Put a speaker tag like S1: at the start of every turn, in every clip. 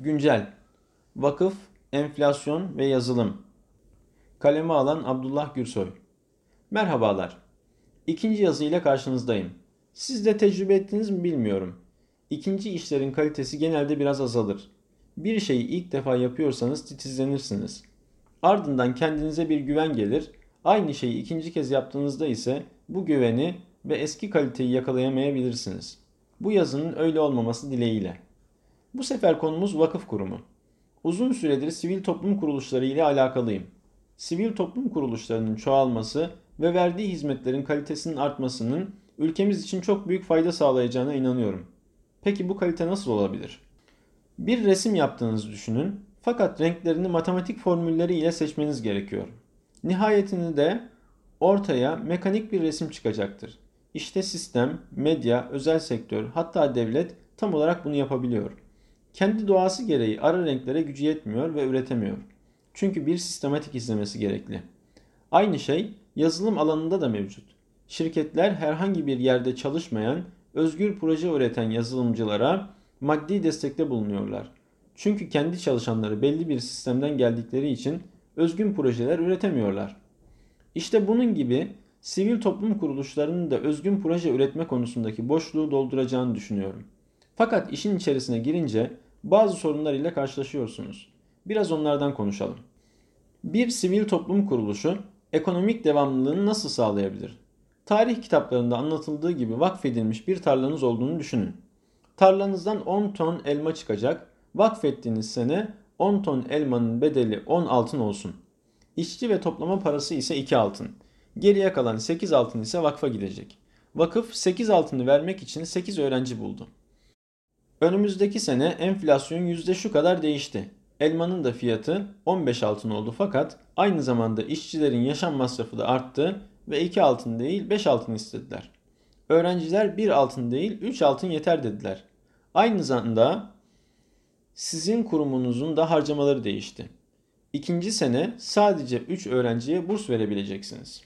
S1: Güncel Vakıf, enflasyon ve yazılım Kaleme alan Abdullah Gürsoy Merhabalar. İkinci yazı ile karşınızdayım. Siz de tecrübe ettiniz mi bilmiyorum. İkinci işlerin kalitesi genelde biraz azalır. Bir şeyi ilk defa yapıyorsanız titizlenirsiniz. Ardından kendinize bir güven gelir. Aynı şeyi ikinci kez yaptığınızda ise bu güveni ve eski kaliteyi yakalayamayabilirsiniz. Bu yazının öyle olmaması dileğiyle. Bu sefer konumuz vakıf kurumu. Uzun süredir sivil toplum kuruluşları ile alakalıyım. Sivil toplum kuruluşlarının çoğalması ve verdiği hizmetlerin kalitesinin artmasının ülkemiz için çok büyük fayda sağlayacağına inanıyorum. Peki bu kalite nasıl olabilir? Bir resim yaptığınızı düşünün fakat renklerini matematik formülleri ile seçmeniz gerekiyor. Nihayetinde de ortaya mekanik bir resim çıkacaktır. İşte sistem, medya, özel sektör hatta devlet tam olarak bunu yapabiliyor. Kendi doğası gereği ara renklere gücü yetmiyor ve üretemiyor. Çünkü bir sistematik izlemesi gerekli. Aynı şey yazılım alanında da mevcut. Şirketler herhangi bir yerde çalışmayan, özgür proje üreten yazılımcılara maddi destekte bulunuyorlar. Çünkü kendi çalışanları belli bir sistemden geldikleri için özgün projeler üretemiyorlar. İşte bunun gibi sivil toplum kuruluşlarının da özgün proje üretme konusundaki boşluğu dolduracağını düşünüyorum. Fakat işin içerisine girince bazı sorunlar ile karşılaşıyorsunuz. Biraz onlardan konuşalım. Bir sivil toplum kuruluşu ekonomik devamlılığını nasıl sağlayabilir? Tarih kitaplarında anlatıldığı gibi vakfedilmiş bir tarlanız olduğunu düşünün. Tarlanızdan 10 ton elma çıkacak. Vakfettiğiniz sene 10 ton elmanın bedeli 10 altın olsun. İşçi ve toplama parası ise 2 altın. Geriye kalan 8 altın ise vakfa gidecek. Vakıf 8 altını vermek için 8 öğrenci buldu. Önümüzdeki sene enflasyon yüzde şu kadar değişti. Elmanın da fiyatı 15 altın oldu fakat aynı zamanda işçilerin yaşam masrafı da arttı ve 2 altın değil 5 altın istediler. Öğrenciler 1 altın değil 3 altın yeter dediler. Aynı zamanda sizin kurumunuzun da harcamaları değişti. İkinci sene sadece 3 öğrenciye burs verebileceksiniz.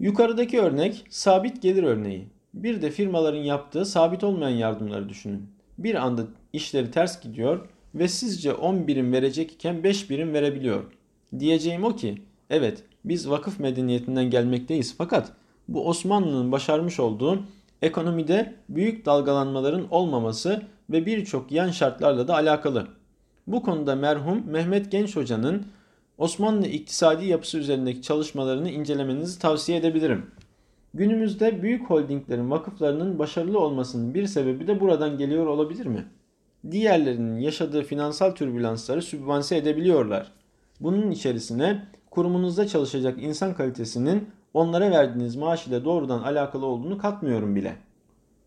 S1: Yukarıdaki örnek sabit gelir örneği. Bir de firmaların yaptığı sabit olmayan yardımları düşünün. Bir anda işleri ters gidiyor ve sizce 10 birim verecek iken 5 birim verebiliyor. Diyeceğim o ki evet biz vakıf medeniyetinden gelmekteyiz fakat bu Osmanlı'nın başarmış olduğu ekonomide büyük dalgalanmaların olmaması ve birçok yan şartlarla da alakalı. Bu konuda merhum Mehmet Genç Hoca'nın Osmanlı iktisadi yapısı üzerindeki çalışmalarını incelemenizi tavsiye edebilirim. Günümüzde büyük holdinglerin vakıflarının başarılı olmasının bir sebebi de buradan geliyor olabilir mi? Diğerlerinin yaşadığı finansal türbülansları sübvanse edebiliyorlar. Bunun içerisine kurumunuzda çalışacak insan kalitesinin onlara verdiğiniz maaş ile doğrudan alakalı olduğunu katmıyorum bile.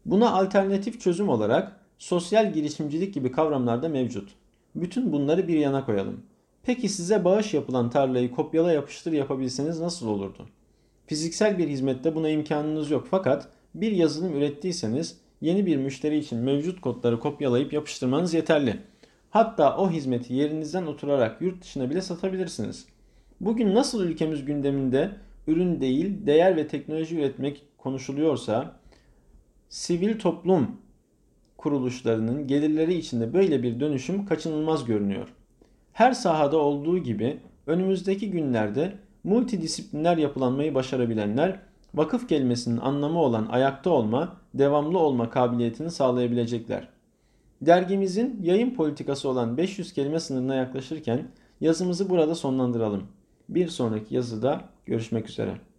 S1: Buna alternatif çözüm olarak sosyal girişimcilik gibi kavramlar da mevcut. Bütün bunları bir yana koyalım. Peki size bağış yapılan tarlayı kopyala yapıştır yapabilseniz nasıl olurdu? Fiziksel bir hizmette buna imkanınız yok fakat bir yazılım ürettiyseniz yeni bir müşteri için mevcut kodları kopyalayıp yapıştırmanız yeterli. Hatta o hizmeti yerinizden oturarak yurt dışına bile satabilirsiniz. Bugün nasıl ülkemiz gündeminde ürün değil, değer ve teknoloji üretmek konuşuluyorsa sivil toplum kuruluşlarının gelirleri içinde böyle bir dönüşüm kaçınılmaz görünüyor. Her sahada olduğu gibi önümüzdeki günlerde multidisipliner yapılanmayı başarabilenler vakıf kelimesinin anlamı olan ayakta olma, devamlı olma kabiliyetini sağlayabilecekler. Dergimizin yayın politikası olan 500 kelime sınırına yaklaşırken yazımızı burada sonlandıralım. Bir sonraki yazıda görüşmek üzere.